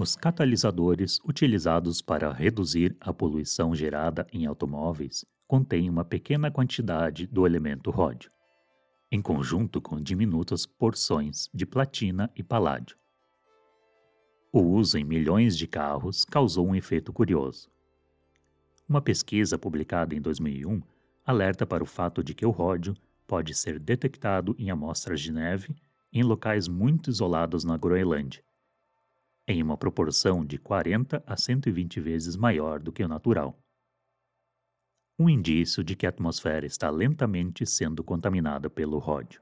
Os catalisadores utilizados para reduzir a poluição gerada em automóveis contêm uma pequena quantidade do elemento ródio, em conjunto com diminutas porções de platina e paládio. O uso em milhões de carros causou um efeito curioso. Uma pesquisa publicada em 2001 alerta para o fato de que o ródio pode ser detectado em amostras de neve em locais muito isolados na Groenlândia, em uma proporção de 40 a 120 vezes maior do que o natural. Um indício de que a atmosfera está lentamente sendo contaminada pelo ródio.